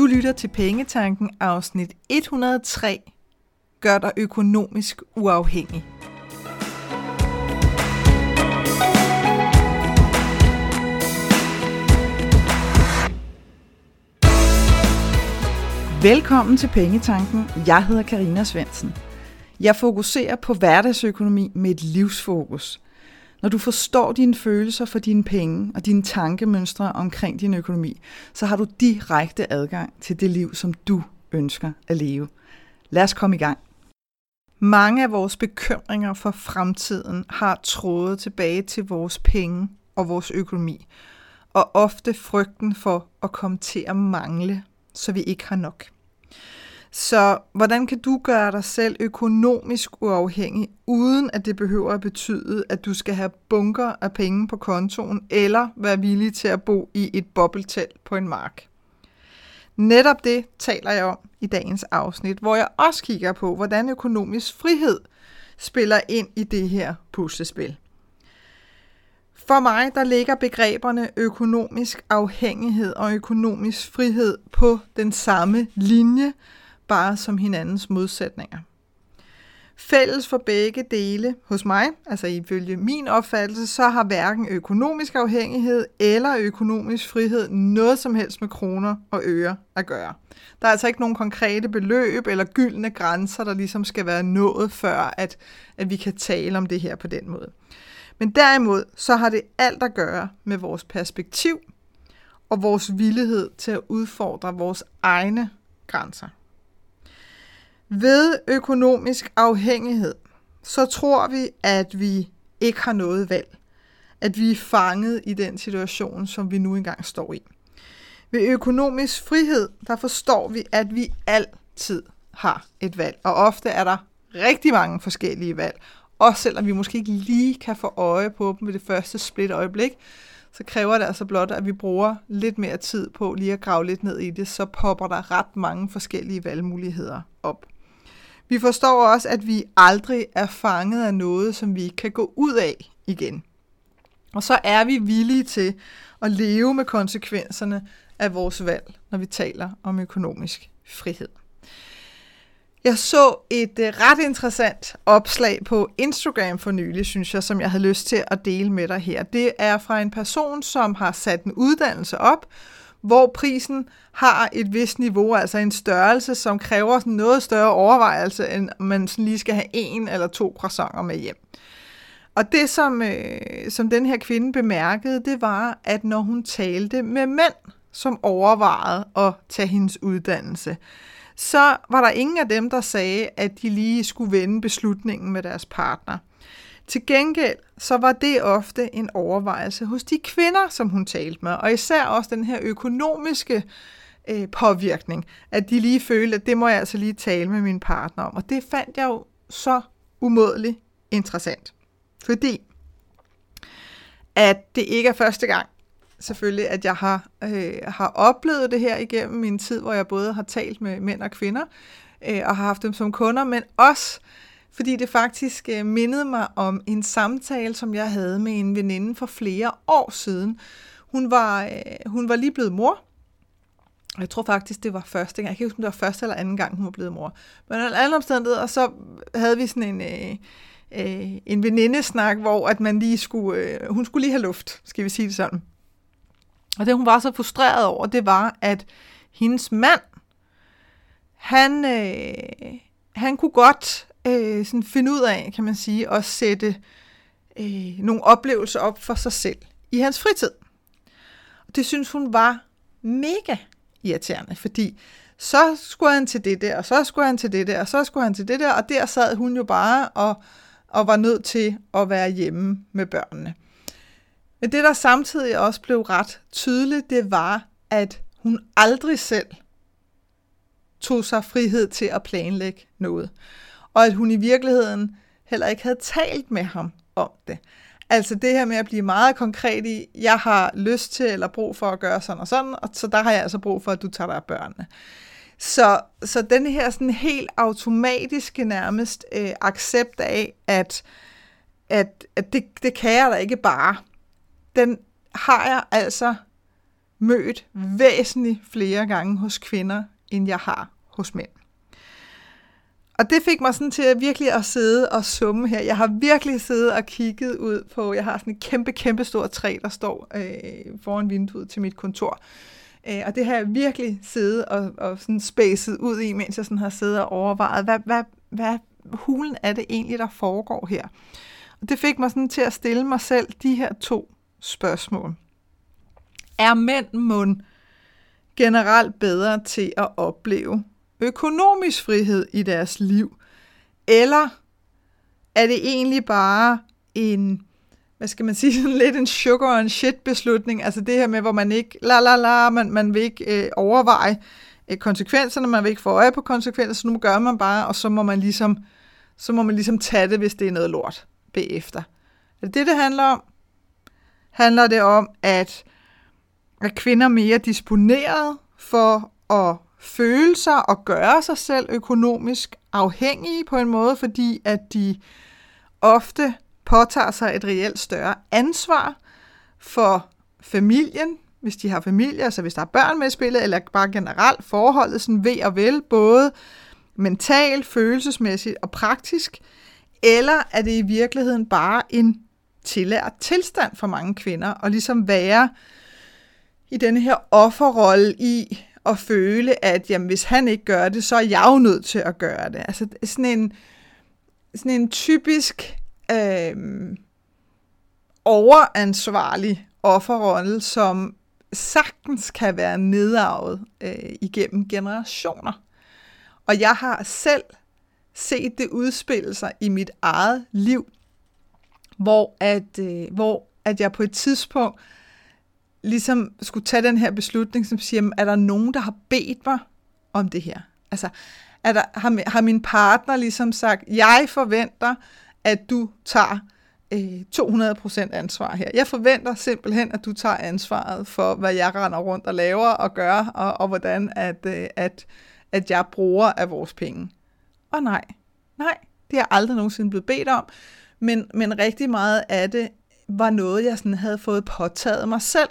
Du lytter til Pengetanken afsnit 103. Gør dig økonomisk uafhængig. Velkommen til Pengetanken. Jeg hedder Karina Svensen. Jeg fokuserer på hverdagsøkonomi med et livsfokus. Når du forstår dine følelser for dine penge og dine tankemønstre omkring din økonomi, så har du direkte adgang til det liv, som du ønsker at leve. Lad os komme i gang. Mange af vores bekymringer for fremtiden har trådet tilbage til vores penge og vores økonomi, og ofte frygten for at komme til at mangle, så vi ikke har nok. Så hvordan kan du gøre dig selv økonomisk uafhængig, uden at det behøver at betyde, at du skal have bunker af penge på kontoen, eller være villig til at bo i et bobbeltelt på en mark? Netop det taler jeg om i dagens afsnit, hvor jeg også kigger på, hvordan økonomisk frihed spiller ind i det her puslespil. For mig der ligger begreberne økonomisk afhængighed og økonomisk frihed på den samme linje, bare som hinandens modsætninger. Fælles for begge dele hos mig, altså ifølge min opfattelse, så har hverken økonomisk afhængighed eller økonomisk frihed noget som helst med kroner og øre at gøre. Der er altså ikke nogen konkrete beløb eller gyldne grænser, der ligesom skal være nået, før at, at vi kan tale om det her på den måde. Men derimod, så har det alt at gøre med vores perspektiv og vores villighed til at udfordre vores egne grænser. Ved økonomisk afhængighed, så tror vi, at vi ikke har noget valg. At vi er fanget i den situation, som vi nu engang står i. Ved økonomisk frihed, der forstår vi, at vi altid har et valg. Og ofte er der rigtig mange forskellige valg. Også selvom vi måske ikke lige kan få øje på dem ved det første split øjeblik, så kræver det altså blot, at vi bruger lidt mere tid på lige at grave lidt ned i det, så popper der ret mange forskellige valgmuligheder op. Vi forstår også, at vi aldrig er fanget af noget, som vi ikke kan gå ud af igen. Og så er vi villige til at leve med konsekvenserne af vores valg, når vi taler om økonomisk frihed. Jeg så et øh, ret interessant opslag på Instagram for nylig, synes jeg, som jeg havde lyst til at dele med dig her. Det er fra en person, som har sat en uddannelse op, hvor prisen har et vist niveau, altså en størrelse, som kræver sådan noget større overvejelse, end man sådan lige skal have en eller to croissanter med hjem. Og det, som, øh, som den her kvinde bemærkede, det var, at når hun talte med mænd, som overvejede at tage hendes uddannelse, så var der ingen af dem, der sagde, at de lige skulle vende beslutningen med deres partner. Til gengæld så var det ofte en overvejelse hos de kvinder, som hun talte med, og især også den her økonomiske øh, påvirkning, at de lige følte, at det må jeg altså lige tale med min partner om. Og det fandt jeg jo så umådeligt interessant. Fordi at det ikke er første gang, selvfølgelig, at jeg har, øh, har oplevet det her igennem min tid, hvor jeg både har talt med mænd og kvinder, øh, og har haft dem som kunder, men også fordi det faktisk øh, mindede mig om en samtale, som jeg havde med en veninde for flere år siden. Hun var, øh, hun var lige blevet mor, og jeg tror faktisk, det var første gang. Jeg kan ikke huske, om det var første eller anden gang, hun var blevet mor. Men under alle omstændigheder, så havde vi sådan en, øh, øh, en venindesnak, hvor at man lige skulle, øh, hun skulle lige have luft, skal vi sige det sådan. Og det, hun var så frustreret over, det var, at hendes mand, han, øh, han kunne godt øh, sådan finde ud af, kan man sige, at sætte øh, nogle oplevelser op for sig selv i hans fritid. Og det synes hun var mega irriterende, fordi så skulle han til det der, og så skulle han til det der, og så skulle han til det der, og der sad hun jo bare og, og var nødt til at være hjemme med børnene. Men det, der samtidig også blev ret tydeligt, det var, at hun aldrig selv tog sig frihed til at planlægge noget og at hun i virkeligheden heller ikke havde talt med ham om det. Altså det her med at blive meget konkret i, jeg har lyst til eller brug for at gøre sådan og sådan, og så der har jeg altså brug for, at du tager dig af børnene. Så, så den her sådan helt automatiske nærmest øh, accept af, at, at, at det, det kan jeg da ikke bare, den har jeg altså mødt væsentligt flere gange hos kvinder, end jeg har hos mænd. Og det fik mig sådan til at virkelig at sidde og summe her. Jeg har virkelig siddet og kigget ud på, jeg har sådan et kæmpe, kæmpe stort træ, der står øh, foran vinduet til mit kontor. Øh, og det har jeg virkelig siddet og, og sådan spacet ud i, mens jeg sådan har siddet og overvejet, hvad, hvad, hvad hulen er det egentlig, der foregår her? Og det fik mig sådan til at stille mig selv de her to spørgsmål. Er mænd mund generelt bedre til at opleve økonomisk frihed i deres liv? Eller er det egentlig bare en, hvad skal man sige, sådan lidt en sugar and shit beslutning, altså det her med, hvor man ikke, la la la, man, man vil ikke øh, overveje øh, konsekvenserne, man vil ikke få øje på konsekvenser, så nu gør man bare, og så må man ligesom, så må man ligesom tage det, hvis det er noget lort bagefter. Er det det, det handler om? Handler det om, at er kvinder mere disponeret for at føle sig og gøre sig selv økonomisk afhængige på en måde, fordi at de ofte påtager sig et reelt større ansvar for familien, hvis de har familie, altså hvis der er børn med i spillet, eller bare generelt forholdet sådan ved og vel, både mentalt, følelsesmæssigt og praktisk, eller er det i virkeligheden bare en tillært tilstand for mange kvinder, og ligesom være i denne her offerrolle i at føle, at jamen, hvis han ikke gør det, så er jeg jo nødt til at gøre det. Altså sådan en, sådan en typisk øh, overansvarlig offerrolle, som sagtens kan være nedarvet øh, igennem generationer. Og jeg har selv set det udspille sig i mit eget liv, hvor at, øh, hvor at jeg på et tidspunkt ligesom skulle tage den her beslutning, som siger, er der nogen, der har bedt mig om det her? Altså, er der, har, har min partner ligesom sagt, jeg forventer, at du tager øh, 200% ansvar her. Jeg forventer simpelthen, at du tager ansvaret for, hvad jeg render rundt og laver og gør, og, og hvordan at, øh, at, at jeg bruger af vores penge. Og nej, nej, det er aldrig nogensinde blevet bedt om, men, men rigtig meget af det var noget, jeg sådan havde fået påtaget mig selv.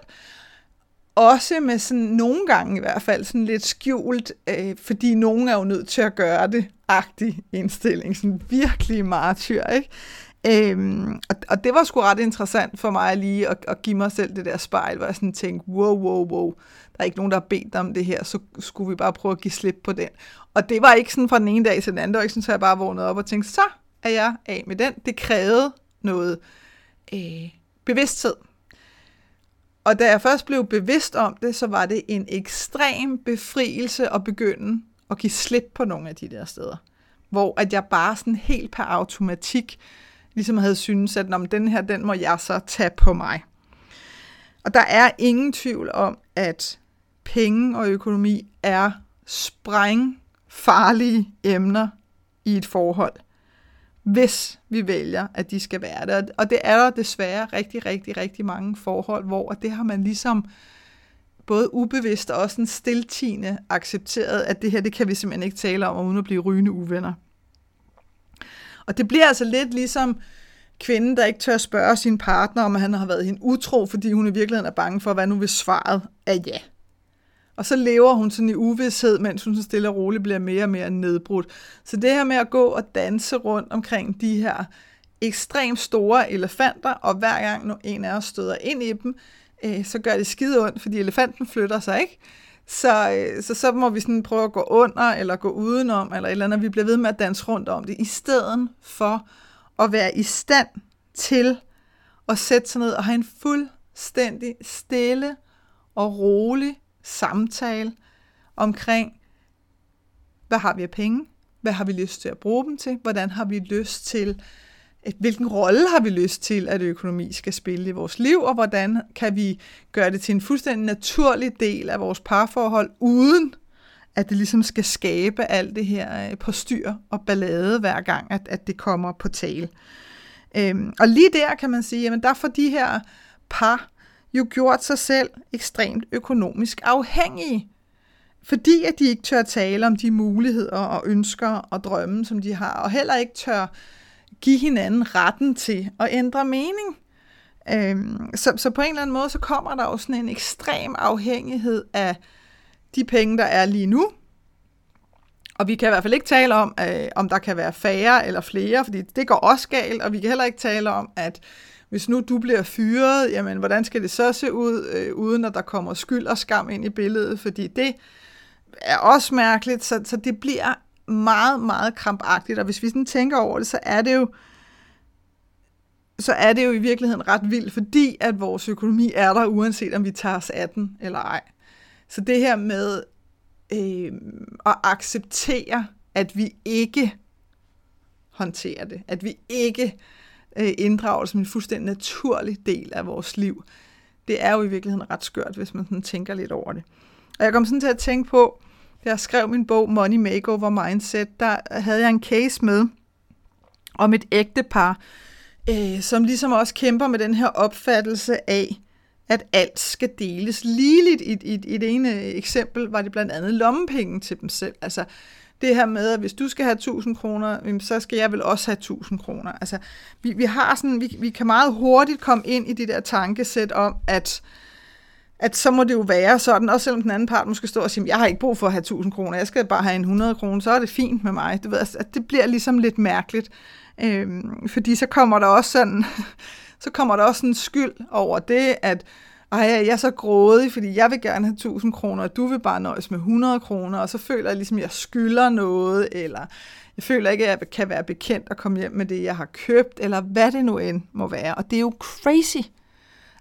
Også med sådan nogle gange i hvert fald sådan lidt skjult, øh, fordi nogen er jo nødt til at gøre det, agtig indstilling. Sådan virkelig martyr, ikke? Øhm, og, og det var sgu ret interessant for mig lige at, at give mig selv det der spejl, hvor jeg sådan tænkte, wow, wow, wow, der er ikke nogen, der har bedt om det her, så skulle vi bare prøve at give slip på den. Og det var ikke sådan fra den ene dag til den anden, det var ikke sådan, så jeg bare vågnede op og tænkte, så er jeg af med den. Det krævede noget øh, bevidsthed. Og da jeg først blev bevidst om det, så var det en ekstrem befrielse at begynde at give slip på nogle af de der steder. Hvor at jeg bare sådan helt per automatik ligesom havde syntes, at om den her, den må jeg så tage på mig. Og der er ingen tvivl om, at penge og økonomi er sprængfarlige emner i et forhold hvis vi vælger, at de skal være der. Og det er der desværre rigtig, rigtig, rigtig mange forhold, hvor det har man ligesom både ubevidst og også en stiltigende accepteret, at det her, det kan vi simpelthen ikke tale om, uden at blive rygende uvenner. Og det bliver altså lidt ligesom kvinden, der ikke tør spørge sin partner, om han har været hende utro, fordi hun i virkeligheden er bange for, hvad nu hvis svaret er ja. Og så lever hun sådan i uvidshed, mens hun så stille og roligt bliver mere og mere nedbrudt. Så det her med at gå og danse rundt omkring de her ekstremt store elefanter, og hver gang en af os støder ind i dem, øh, så gør det skide ondt, fordi elefanten flytter sig ikke. Så, øh, så så må vi sådan prøve at gå under, eller gå udenom, eller et eller andet, vi bliver ved med at danse rundt om det, i stedet for at være i stand til at sætte sig ned og have en fuldstændig stille og rolig samtale omkring, hvad har vi af penge? Hvad har vi lyst til at bruge dem til? Hvordan har vi lyst til, hvilken rolle har vi lyst til, at økonomi skal spille i vores liv, og hvordan kan vi gøre det til en fuldstændig naturlig del af vores parforhold, uden at det ligesom skal skabe alt det her øh, på styr og ballade hver gang, at, at det kommer på tale. Øhm, og lige der kan man sige, at der for de her par jo gjort sig selv ekstremt økonomisk afhængige, fordi at de ikke tør tale om de muligheder og ønsker og drømme, som de har, og heller ikke tør give hinanden retten til at ændre mening. Øhm, så, så på en eller anden måde, så kommer der jo sådan en ekstrem afhængighed af de penge, der er lige nu. Og vi kan i hvert fald ikke tale om, øh, om der kan være færre eller flere, fordi det går også galt, og vi kan heller ikke tale om, at hvis nu du bliver fyret, jamen hvordan skal det så se ud, øh, uden at der kommer skyld og skam ind i billedet, fordi det er også mærkeligt, så, så det bliver meget, meget krampagtigt, og hvis vi sådan tænker over det, så er det jo så er det jo i virkeligheden ret vildt, fordi at vores økonomi er der, uanset om vi tager os af den eller ej. Så det her med øh, at acceptere, at vi ikke håndterer det, at vi ikke øh, Øh, inddrager det som en fuldstændig naturlig del af vores liv, det er jo i virkeligheden ret skørt, hvis man sådan tænker lidt over det. Og jeg kom sådan til at tænke på, da jeg skrev min bog Money Makeover Mindset, der havde jeg en case med om et ægtepar, øh, som ligesom også kæmper med den her opfattelse af, at alt skal deles ligeligt. I, i, I det ene eksempel var det blandt andet lommepenge til dem selv. Altså det her med, at hvis du skal have 1000 kroner, så skal jeg vel også have 1000 kroner. Altså vi, vi, har sådan, vi, vi kan meget hurtigt komme ind i det der tankesæt om, at at så må det jo være sådan, også selvom den anden part måske står og siger, jeg har ikke brug for at have 1000 kroner, jeg skal bare have en 100 kroner, så er det fint med mig. Du ved, altså, at det bliver ligesom lidt mærkeligt. Øhm, fordi så kommer der også sådan, så kommer der også en skyld over det, at ej, jeg er så grådig, fordi jeg vil gerne have 1000 kroner, og du vil bare nøjes med 100 kroner, og så føler jeg ligesom, at jeg skylder noget, eller jeg føler ikke, at jeg kan være bekendt og komme hjem med det, jeg har købt, eller hvad det nu end må være. Og det er jo crazy.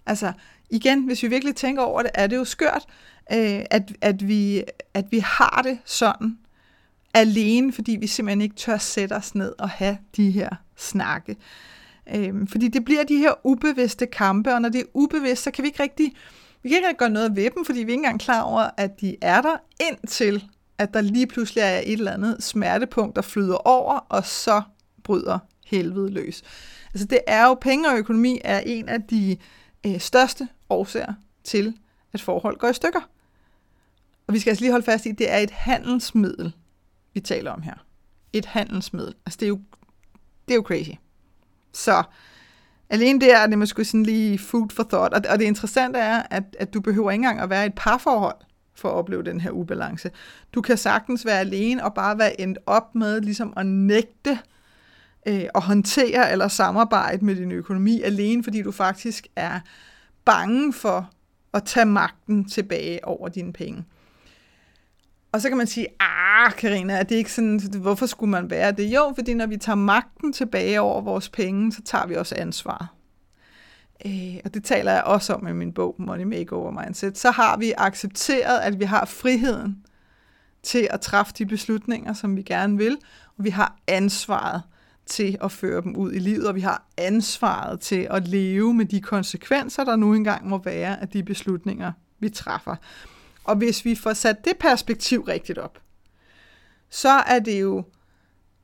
Altså, igen, hvis vi virkelig tænker over det, er det jo skørt, øh, at, at, vi, at vi har det sådan, alene, fordi vi simpelthen ikke tør sætte os ned og have de her snakke. Øhm, fordi det bliver de her ubevidste kampe, og når det er ubevidst, så kan vi ikke rigtig, vi kan ikke rigtig gøre noget ved dem, fordi vi er ikke engang klar over, at de er der, indtil at der lige pludselig er et eller andet smertepunkt, der flyder over, og så bryder helvede løs. Altså det er jo, penge og økonomi er en af de øh, største årsager til, at forhold går i stykker. Og vi skal altså lige holde fast i, at det er et handelsmiddel vi taler om her. Et handelsmiddel. Altså, det er jo, det er jo crazy. Så alene der er det måske sådan lige food for thought. Og, og det interessante er, at, at du behøver ikke engang at være i et parforhold for at opleve den her ubalance. Du kan sagtens være alene og bare være endt op med ligesom at nægte øh, at håndtere eller samarbejde med din økonomi alene, fordi du faktisk er bange for at tage magten tilbage over dine penge. Og så kan man sige, ah, Karina, er det ikke sådan, hvorfor skulle man være det? Jo, fordi når vi tager magten tilbage over vores penge, så tager vi også ansvar. Øh, og det taler jeg også om i min bog, Money Makeover Mindset. Så har vi accepteret, at vi har friheden til at træffe de beslutninger, som vi gerne vil, og vi har ansvaret til at føre dem ud i livet, og vi har ansvaret til at leve med de konsekvenser, der nu engang må være af de beslutninger, vi træffer. Og hvis vi får sat det perspektiv rigtigt op, så er det jo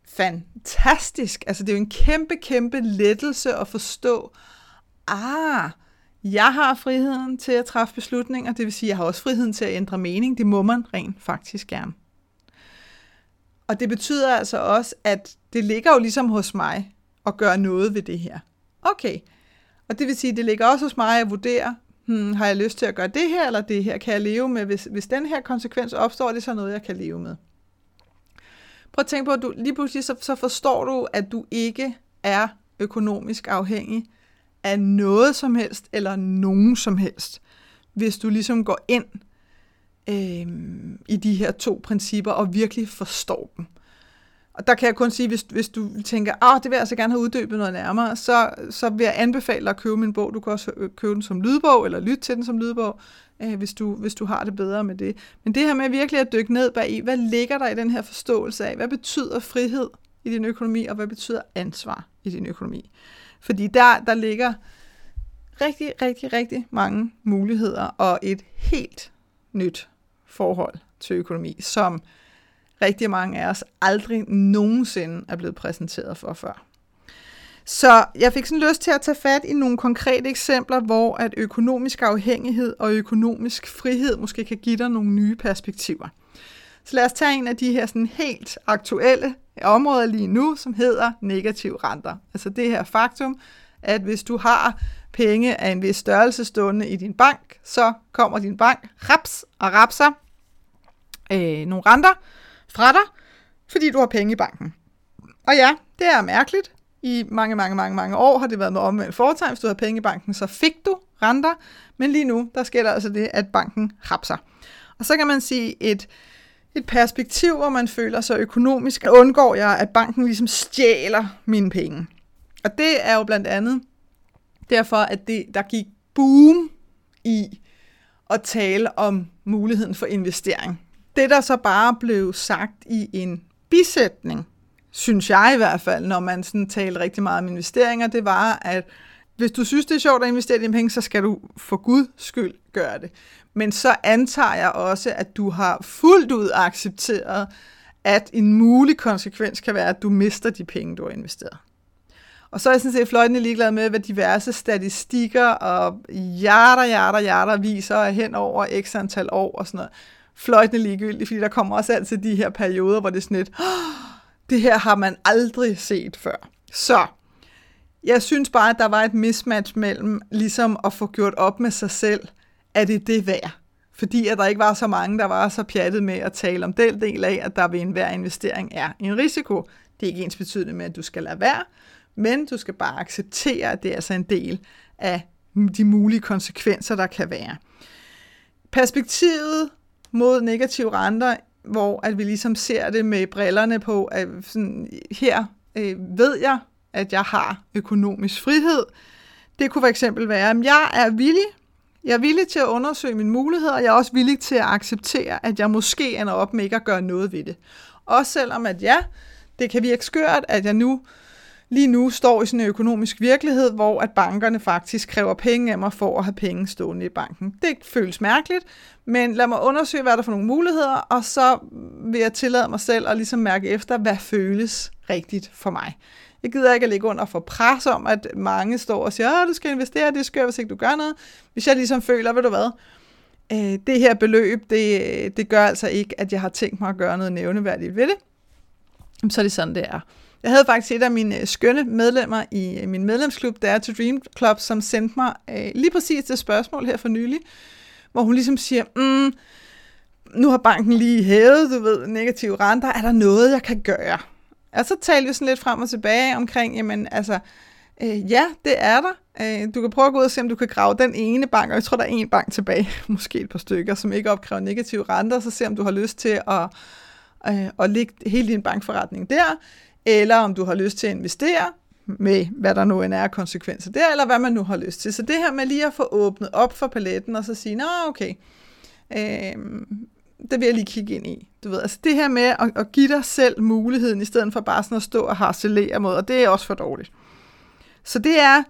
fantastisk. Altså det er jo en kæmpe, kæmpe lettelse at forstå, ah, jeg har friheden til at træffe beslutninger, det vil sige, jeg har også friheden til at ændre mening. Det må man rent faktisk gerne. Og det betyder altså også, at det ligger jo ligesom hos mig at gøre noget ved det her. Okay. Og det vil sige, at det ligger også hos mig at vurdere, hmm, har jeg lyst til at gøre det her eller det her? Kan jeg leve med, hvis, hvis den her konsekvens opstår, er det så noget, jeg kan leve med? Prøv at tænke på, at du, lige pludselig så, så forstår du, at du ikke er økonomisk afhængig af noget som helst, eller nogen som helst, hvis du ligesom går ind øh, i de her to principper og virkelig forstår dem. Og der kan jeg kun sige, hvis, hvis du tænker, at det vil jeg altså gerne have uddybet noget nærmere, så, så vil jeg anbefale dig at købe min bog. Du kan også øh, købe den som lydbog, eller lytte til den som lydbog, øh, hvis, du, hvis du har det bedre med det. Men det her med virkelig at dykke ned bag i, hvad ligger der i den her forståelse af, hvad betyder frihed i din økonomi, og hvad betyder ansvar i din økonomi? Fordi der, der ligger rigtig, rigtig, rigtig mange muligheder, og et helt nyt forhold til økonomi, som rigtig mange af os aldrig nogensinde er blevet præsenteret for før. Så jeg fik sådan lyst til at tage fat i nogle konkrete eksempler, hvor at økonomisk afhængighed og økonomisk frihed måske kan give dig nogle nye perspektiver. Så lad os tage en af de her sådan helt aktuelle områder lige nu, som hedder negativ renter. Altså det her faktum, at hvis du har penge af en vis størrelse stående i din bank, så kommer din bank raps og rapser øh, nogle renter fra dig, fordi du har penge i banken. Og ja, det er mærkeligt. I mange, mange, mange, mange år har det været med omvendt foretegn. Hvis du har penge i banken, så fik du renter. Men lige nu, der sker der altså det, at banken rapser. Og så kan man sige, et, et perspektiv, hvor man føler sig økonomisk, undgår jeg, at banken ligesom stjæler mine penge. Og det er jo blandt andet derfor, at det, der gik boom i at tale om muligheden for investering. Det, der så bare blev sagt i en bisætning, synes jeg i hvert fald, når man sådan taler rigtig meget om investeringer, det var, at hvis du synes, det er sjovt at investere dine penge, så skal du for Guds skyld gøre det. Men så antager jeg også, at du har fuldt ud accepteret, at en mulig konsekvens kan være, at du mister de penge, du har investeret. Og så er jeg sådan set fløjtende ligeglad med, hvad diverse statistikker og hjerter, hjerter, hjerter viser hen over x antal år og sådan noget. Fløjtende ligegyldigt, fordi der kommer også altid de her perioder, hvor det er sådan lidt, oh, det her har man aldrig set før. Så jeg synes bare, at der var et mismatch mellem ligesom at få gjort op med sig selv, er det det værd. Fordi at der ikke var så mange, der var så pjattet med at tale om den del af, at der ved enhver investering er en risiko. Det er ikke ens betydende med, at du skal lade være, men du skal bare acceptere, at det er altså en del af de mulige konsekvenser, der kan være. Perspektivet mod negative renter, hvor at vi ligesom ser det med brillerne på, at sådan, her øh, ved jeg, at jeg har økonomisk frihed. Det kunne for eksempel være, at jeg er villig jeg er villig til at undersøge mine muligheder, og jeg er også villig til at acceptere, at jeg måske ender op med ikke at gøre noget ved det. Også selvom at ja, det kan virke skørt, at jeg nu lige nu står i sådan en økonomisk virkelighed, hvor at bankerne faktisk kræver penge af mig for at have penge stående i banken. Det føles mærkeligt, men lad mig undersøge, hvad der er for nogle muligheder, og så vil jeg tillade mig selv at ligesom mærke efter, hvad føles rigtigt for mig. Jeg gider ikke at ligge under for pres om, at mange står og siger, at du skal investere, det er hvis ikke du gør noget. Hvis jeg ligesom føler, ved du hvad, øh, det her beløb, det, det gør altså ikke, at jeg har tænkt mig at gøre noget nævneværdigt ved det. Så er det sådan, det er. Jeg havde faktisk et af mine øh, skønne medlemmer i øh, min medlemsklub, der er to Dream Club, som sendte mig øh, lige præcis det spørgsmål her for nylig, hvor hun ligesom siger, mm, nu har banken lige hævet, du ved, negative renter, er der noget, jeg kan gøre? Og så talte vi sådan lidt frem og tilbage omkring, jamen altså, øh, ja, det er der. Øh, du kan prøve at gå ud og se, om du kan grave den ene bank, og jeg tror, der er en bank tilbage, måske et par stykker, som ikke opkræver negative renter, så se, om du har lyst til at, øh, at lægge hele din bankforretning der, eller om du har lyst til at investere med, hvad der nu end er konsekvenser der, eller hvad man nu har lyst til. Så det her med lige at få åbnet op for paletten, og så sige, nå okay, øh, det vil jeg lige kigge ind i. Du ved, altså det her med at, at give dig selv muligheden, i stedet for bare sådan at stå og harcelere mod, og det er også for dårligt. Så det er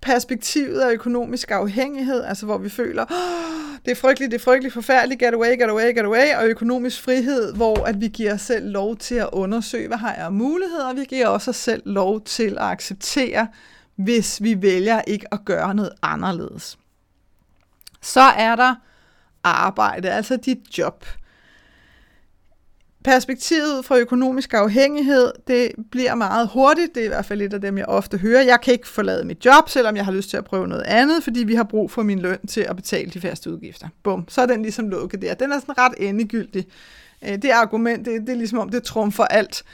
perspektivet af økonomisk afhængighed, altså hvor vi føler, oh, det er frygteligt, det er frygteligt, forfærdeligt, get away, get away, get away, og økonomisk frihed, hvor at vi giver os selv lov til at undersøge, hvad har jeg af muligheder, og vi giver også os selv lov til at acceptere, hvis vi vælger ikke at gøre noget anderledes. Så er der arbejde, altså dit job. Perspektivet fra økonomisk afhængighed, det bliver meget hurtigt. Det er i hvert fald et af dem, jeg ofte hører. Jeg kan ikke forlade mit job, selvom jeg har lyst til at prøve noget andet, fordi vi har brug for min løn til at betale de faste udgifter. Bum, så er den ligesom lukket der. Den er sådan ret endegyldig. Øh, det argument, det, det er ligesom om, det trumfer alt.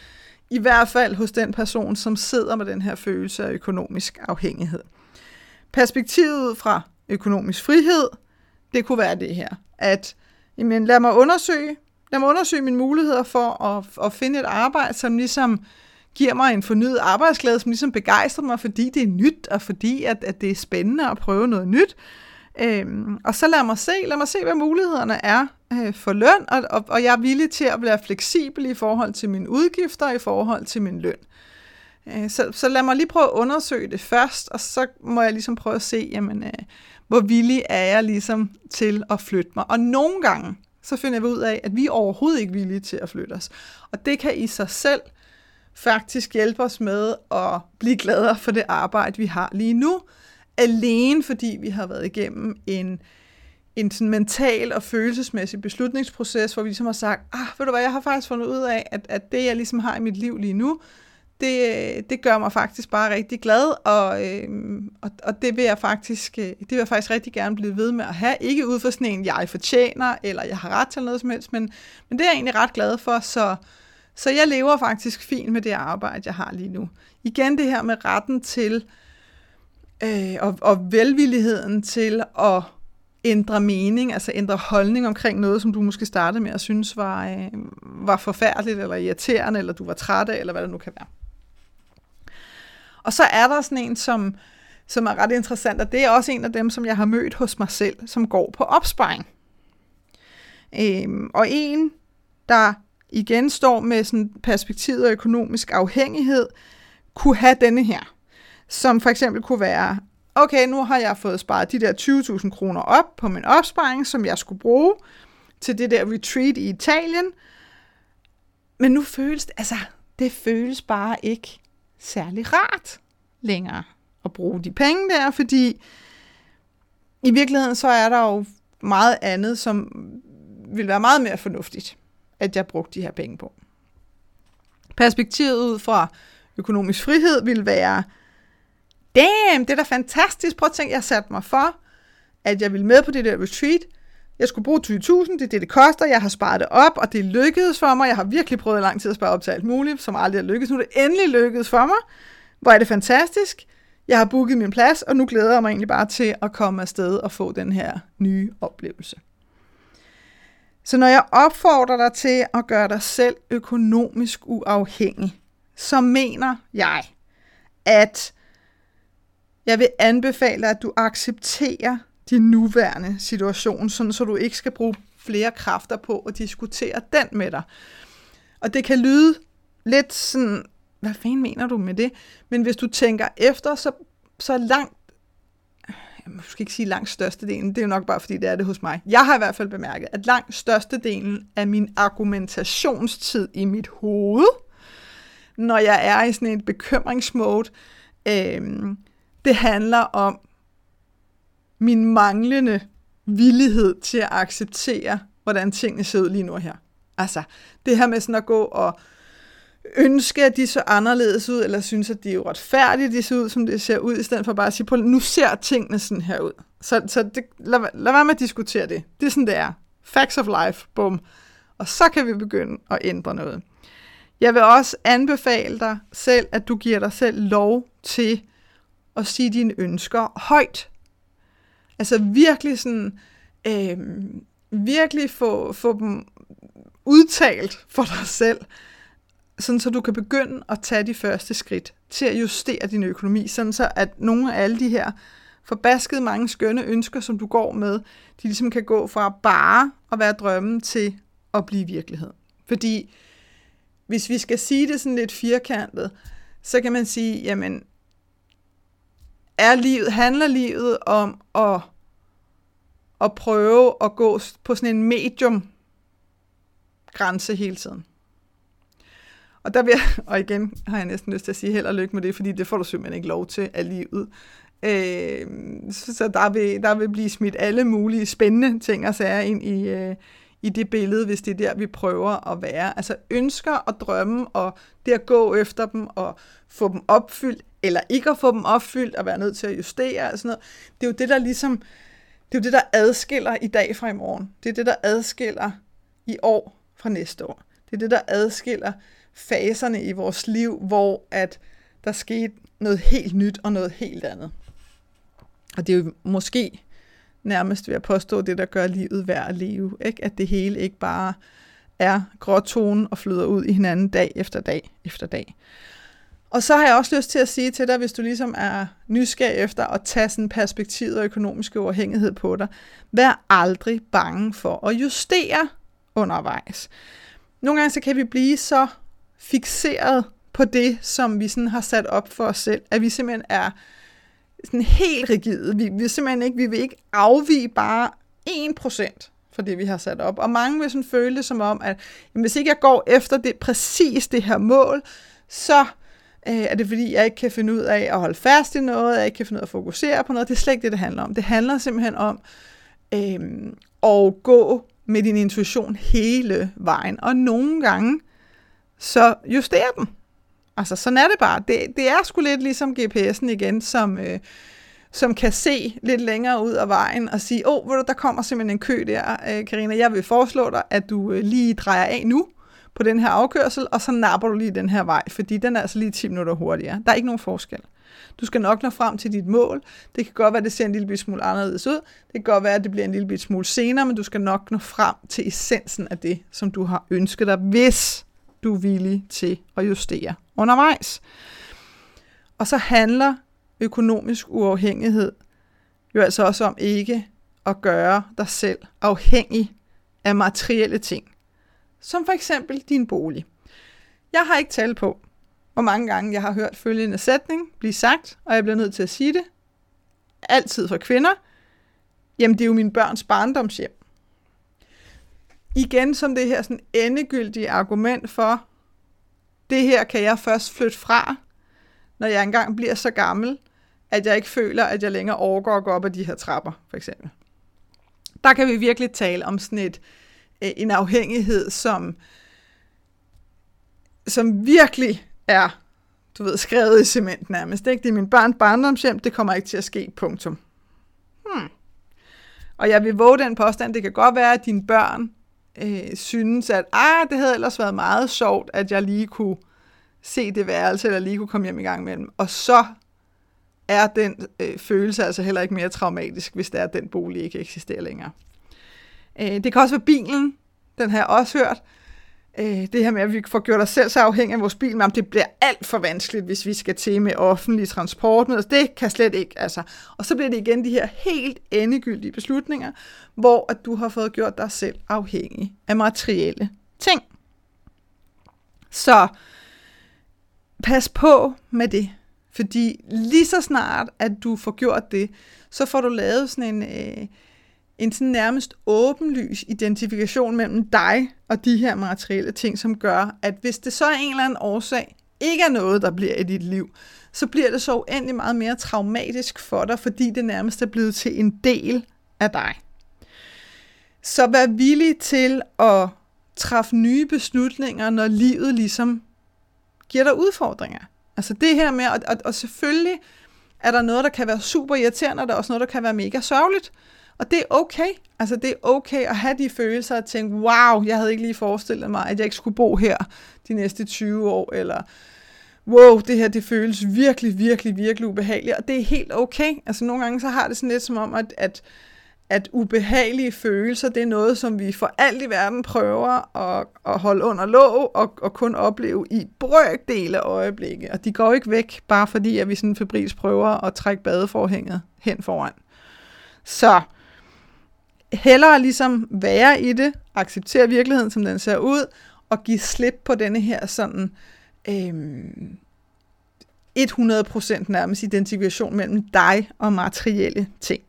I hvert fald hos den person, som sidder med den her følelse af økonomisk afhængighed. Perspektivet fra økonomisk frihed, det kunne være det her, at jamen, lad mig undersøge, lad mig undersøge mine muligheder for at, at finde et arbejde, som ligesom giver mig en fornyet arbejdsglæde, som ligesom begejstrer mig, fordi det er nyt, og fordi at, at det er spændende at prøve noget nyt. Øhm, og så lad mig se, lad mig se, hvad mulighederne er øh, for løn, og, og, og jeg er villig til at være fleksibel i forhold til mine udgifter, i forhold til min løn. Øh, så, så lad mig lige prøve at undersøge det først, og så må jeg ligesom prøve at se, jamen, øh, hvor villig er jeg ligesom til at flytte mig. Og nogle gange, så finder vi ud af, at vi er overhovedet ikke villige til at flytte os. Og det kan i sig selv faktisk hjælpe os med at blive gladere for det arbejde, vi har lige nu, alene fordi vi har været igennem en, en sådan mental og følelsesmæssig beslutningsproces, hvor vi ligesom har sagt, ah, ved du hvad, jeg har faktisk fundet ud af, at, at det, jeg ligesom har i mit liv lige nu, det, det gør mig faktisk bare rigtig glad, og, øh, og, og det, vil jeg faktisk, øh, det vil jeg faktisk rigtig gerne blive ved med at have. Ikke ud for sådan en, jeg fortjener, eller jeg har ret til noget som helst, men, men det er jeg egentlig ret glad for, så, så jeg lever faktisk fint med det arbejde, jeg har lige nu. Igen det her med retten til, øh, og, og velvilligheden til at ændre mening, altså ændre holdning omkring noget, som du måske startede med at synes var, øh, var forfærdeligt, eller irriterende, eller du var træt af, eller hvad det nu kan være. Og så er der sådan en, som, som er ret interessant, og det er også en af dem, som jeg har mødt hos mig selv, som går på opsparing. Øhm, og en, der igen står med sådan perspektivet af økonomisk afhængighed, kunne have denne her, som for eksempel kunne være, okay, nu har jeg fået sparet de der 20.000 kroner op på min opsparing, som jeg skulle bruge til det der retreat i Italien, men nu føles det, altså, det føles bare ikke særlig rart længere at bruge de penge der, fordi i virkeligheden så er der jo meget andet, som vil være meget mere fornuftigt, at jeg brugte de her penge på. Perspektivet ud fra økonomisk frihed vil være, damn, det er da fantastisk, prøv at tænke, jeg satte mig for, at jeg ville med på det der retreat, jeg skulle bruge 20.000, det er det, det koster, jeg har sparet det op, og det lykkedes for mig, jeg har virkelig prøvet lang tid at spare op til alt muligt, som aldrig har lykkedes, nu er det endelig lykkedes for mig, hvor er det fantastisk, jeg har booket min plads, og nu glæder jeg mig egentlig bare til at komme afsted og få den her nye oplevelse. Så når jeg opfordrer dig til at gøre dig selv økonomisk uafhængig, så mener jeg, at jeg vil anbefale, at du accepterer din nuværende situation, sådan så du ikke skal bruge flere kræfter på at diskutere den med dig. Og det kan lyde lidt sådan, hvad fanden mener du med det? Men hvis du tænker efter, så, så langt, jeg skal ikke sige langt størstedelen, det er jo nok bare fordi, det er det hos mig. Jeg har i hvert fald bemærket, at langt størstedelen af min argumentationstid i mit hoved, når jeg er i sådan en bekymringsmode, øh, det handler om min manglende villighed til at acceptere, hvordan tingene ser ud lige nu her. Altså, det her med sådan at gå og ønske, at de så anderledes ud, eller synes, at de er uretfærdige, de ser ud, som det ser ud, i stedet for bare at sige, på, nu ser tingene sådan her ud. Så, så det, lad, lad være med at diskutere det. Det er sådan, det er. Facts of life, bum. Og så kan vi begynde at ændre noget. Jeg vil også anbefale dig selv, at du giver dig selv lov til at sige dine ønsker højt. Altså virkelig sådan, øh, virkelig få, få dem udtalt for dig selv, sådan så du kan begynde at tage de første skridt til at justere din økonomi, sådan så at nogle af alle de her forbaskede mange skønne ønsker, som du går med, de ligesom kan gå fra bare at være drømmen til at blive virkelighed. Fordi hvis vi skal sige det sådan lidt firkantet, så kan man sige, jamen, er livet, handler livet om at, at prøve at gå på sådan en medium grænse hele tiden. Og der vil jeg, og igen har jeg næsten lyst til at sige held og lykke med det, fordi det får du simpelthen ikke lov til af livet. Øh, så der vil, der vil blive smidt alle mulige spændende ting og sager ind i, øh, i det billede, hvis det er der, vi prøver at være. Altså ønsker og drømme, og det at gå efter dem, og få dem opfyldt, eller ikke at få dem opfyldt, og være nødt til at justere, og sådan noget. Det er jo det, der ligesom, det er jo det, der adskiller i dag fra i morgen. Det er det, der adskiller i år fra næste år. Det er det, der adskiller faserne i vores liv, hvor at der skete noget helt nyt og noget helt andet. Og det er jo måske nærmest ved at påstå det, der gør livet værd at leve. Ikke? At det hele ikke bare er gråtonen og flyder ud i hinanden dag efter dag efter dag. Og så har jeg også lyst til at sige til dig, hvis du ligesom er nysgerrig efter at tage sådan perspektivet og økonomisk uafhængighed på dig, vær aldrig bange for at justere undervejs. Nogle gange så kan vi blive så fixeret på det, som vi sådan har sat op for os selv, at vi simpelthen er sådan helt rigide. Vi, vi simpelthen ikke, vi vil ikke afvige bare 1% for det, vi har sat op. Og mange vil sådan føle det som om, at jamen, hvis ikke jeg går efter det præcis det her mål, så øh, er det fordi, jeg ikke kan finde ud af at holde fast i noget, jeg ikke kan finde ud af at fokusere på noget. Det er slet ikke det, det handler om. Det handler simpelthen om øh, at gå med din intuition hele vejen. Og nogle gange, så justere den. Altså, sådan er det bare. Det, det er sgu lidt ligesom GPS'en igen, som, øh, som kan se lidt længere ud af vejen og sige, åh, oh, der kommer simpelthen en kø der, øh, Karina. Jeg vil foreslå dig, at du øh, lige drejer af nu på den her afkørsel, og så napper du lige den her vej, fordi den er altså lige 10 minutter hurtigere. Der er ikke nogen forskel. Du skal nok nå frem til dit mål. Det kan godt være, at det ser en lille smule anderledes ud. Det kan godt være, at det bliver en lille smule senere, men du skal nok nå frem til essensen af det, som du har ønsket dig, hvis du er villig til at justere undervejs. Og så handler økonomisk uafhængighed jo altså også om ikke at gøre dig selv afhængig af materielle ting, som for eksempel din bolig. Jeg har ikke tal på, hvor mange gange jeg har hørt følgende sætning blive sagt, og jeg bliver nødt til at sige det, altid for kvinder, jamen det er jo min børns barndomshjem. Igen som det her sådan endegyldige argument for, det her kan jeg først flytte fra, når jeg engang bliver så gammel, at jeg ikke føler, at jeg længere overgår at gå op ad de her trapper, for eksempel. Der kan vi virkelig tale om sådan et, øh, Øh, en afhængighed, som, som virkelig er, du ved, skrevet i cement nærmest. Ikke? Det er min barn barndomshjem, det kommer ikke til at ske, punktum. Hmm. Og jeg vil våge den påstand, det kan godt være, at dine børn øh, synes, at ah, det havde ellers været meget sjovt, at jeg lige kunne se det værelse, eller lige kunne komme hjem i gang med dem. Og så er den øh, følelse altså heller ikke mere traumatisk, hvis det er, at den bolig ikke eksisterer længere. Øh, det kan også være bilen, den har jeg også hørt. Øh, det her med, at vi får gjort os selv så afhængige af vores bil, men det bliver alt for vanskeligt, hvis vi skal til med offentlig transport. Altså, det kan slet ikke. Altså. Og så bliver det igen de her helt endegyldige beslutninger, hvor at du har fået gjort dig selv afhængig af materielle ting. Så pas på med det. Fordi lige så snart, at du får gjort det, så får du lavet sådan en, øh, en sådan nærmest åbenlys identifikation mellem dig og de her materielle ting, som gør, at hvis det så er en eller anden årsag, ikke er noget, der bliver i dit liv, så bliver det så uendelig meget mere traumatisk for dig, fordi det nærmest er blevet til en del af dig. Så vær villig til at træffe nye beslutninger, når livet ligesom giver dig udfordringer. Altså det her med, og, og, og selvfølgelig er der noget, der kan være super irriterende, og der er også noget, der kan være mega sørgeligt. Og det er okay. Altså det er okay at have de følelser og tænke, wow, jeg havde ikke lige forestillet mig, at jeg ikke skulle bo her de næste 20 år, eller wow, det her det føles virkelig, virkelig, virkelig ubehageligt, og det er helt okay. Altså nogle gange så har det sådan lidt som om, at, at at ubehagelige følelser, det er noget, som vi for alt i verden prøver at, at holde under låg og, og kun opleve i brøkdele af øjeblikke. Og de går ikke væk, bare fordi at vi sådan febrils prøver at trække badeforhænget hen foran. Så hellere ligesom være i det, acceptere virkeligheden, som den ser ud, og give slip på denne her sådan øhm, 100% nærmest identifikation mellem dig og materielle ting.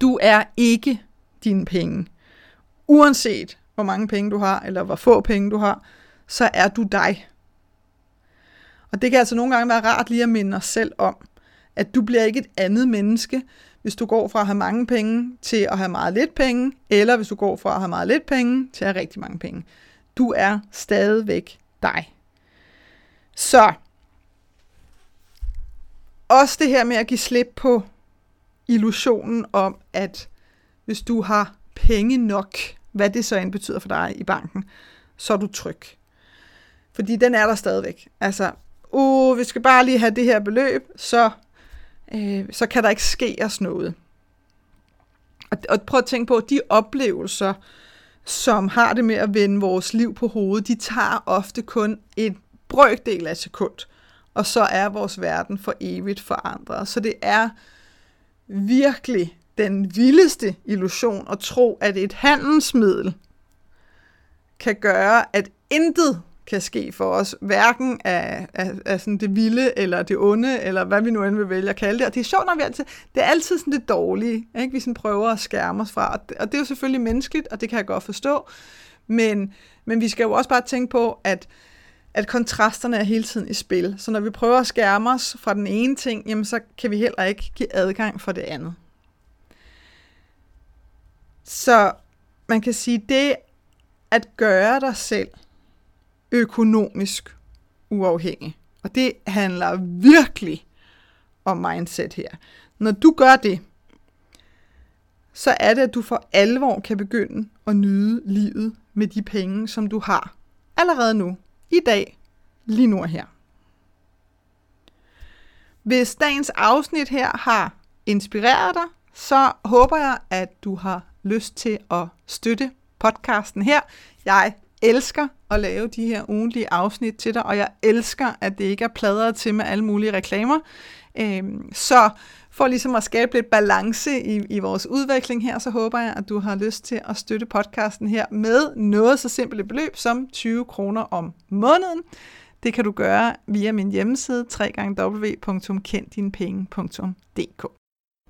Du er ikke dine penge. Uanset hvor mange penge du har, eller hvor få penge du har, så er du dig. Og det kan altså nogle gange være rart lige at minde os selv om, at du bliver ikke et andet menneske, hvis du går fra at have mange penge til at have meget lidt penge, eller hvis du går fra at have meget lidt penge til at have rigtig mange penge. Du er stadigvæk dig. Så også det her med at give slip på illusionen om, at hvis du har penge nok, hvad det så end betyder for dig i banken, så er du tryg. Fordi den er der stadigvæk. Altså, uh, vi skal bare lige have det her beløb, så, øh, så kan der ikke ske os noget. Og, og prøv at tænke på, at de oplevelser, som har det med at vende vores liv på hovedet, de tager ofte kun en brøkdel af et sekund, og så er vores verden for evigt forandret. Så det er virkelig den vildeste illusion at tro, at et handelsmiddel kan gøre, at intet kan ske for os, hverken af, af, af sådan det vilde, eller det onde, eller hvad vi nu end vil vælge at kalde det. Og det er sjovt, når vi altid, det er altid sådan det dårlige, ikke? vi sådan prøver at skærme os fra. Og det, og det er jo selvfølgelig menneskeligt, og det kan jeg godt forstå. Men, men vi skal jo også bare tænke på, at at kontrasterne er hele tiden i spil. Så når vi prøver at skærme os fra den ene ting, jamen så kan vi heller ikke give adgang for det andet. Så man kan sige, det at gøre dig selv økonomisk uafhængig. Og det handler virkelig om mindset her. Når du gør det, så er det, at du for alvor kan begynde at nyde livet med de penge, som du har allerede nu, i dag, lige nu og her. Hvis dagens afsnit her har inspireret dig, så håber jeg, at du har lyst til at støtte podcasten her. Jeg elsker at lave de her ugentlige afsnit til dig, og jeg elsker, at det ikke er pladret til med alle mulige reklamer. Øhm, så for ligesom at skabe lidt balance i, i vores udvikling her, så håber jeg, at du har lyst til at støtte podcasten her med noget så simpelt et beløb som 20 kroner om måneden. Det kan du gøre via min hjemmeside www.kenddinepenge.dk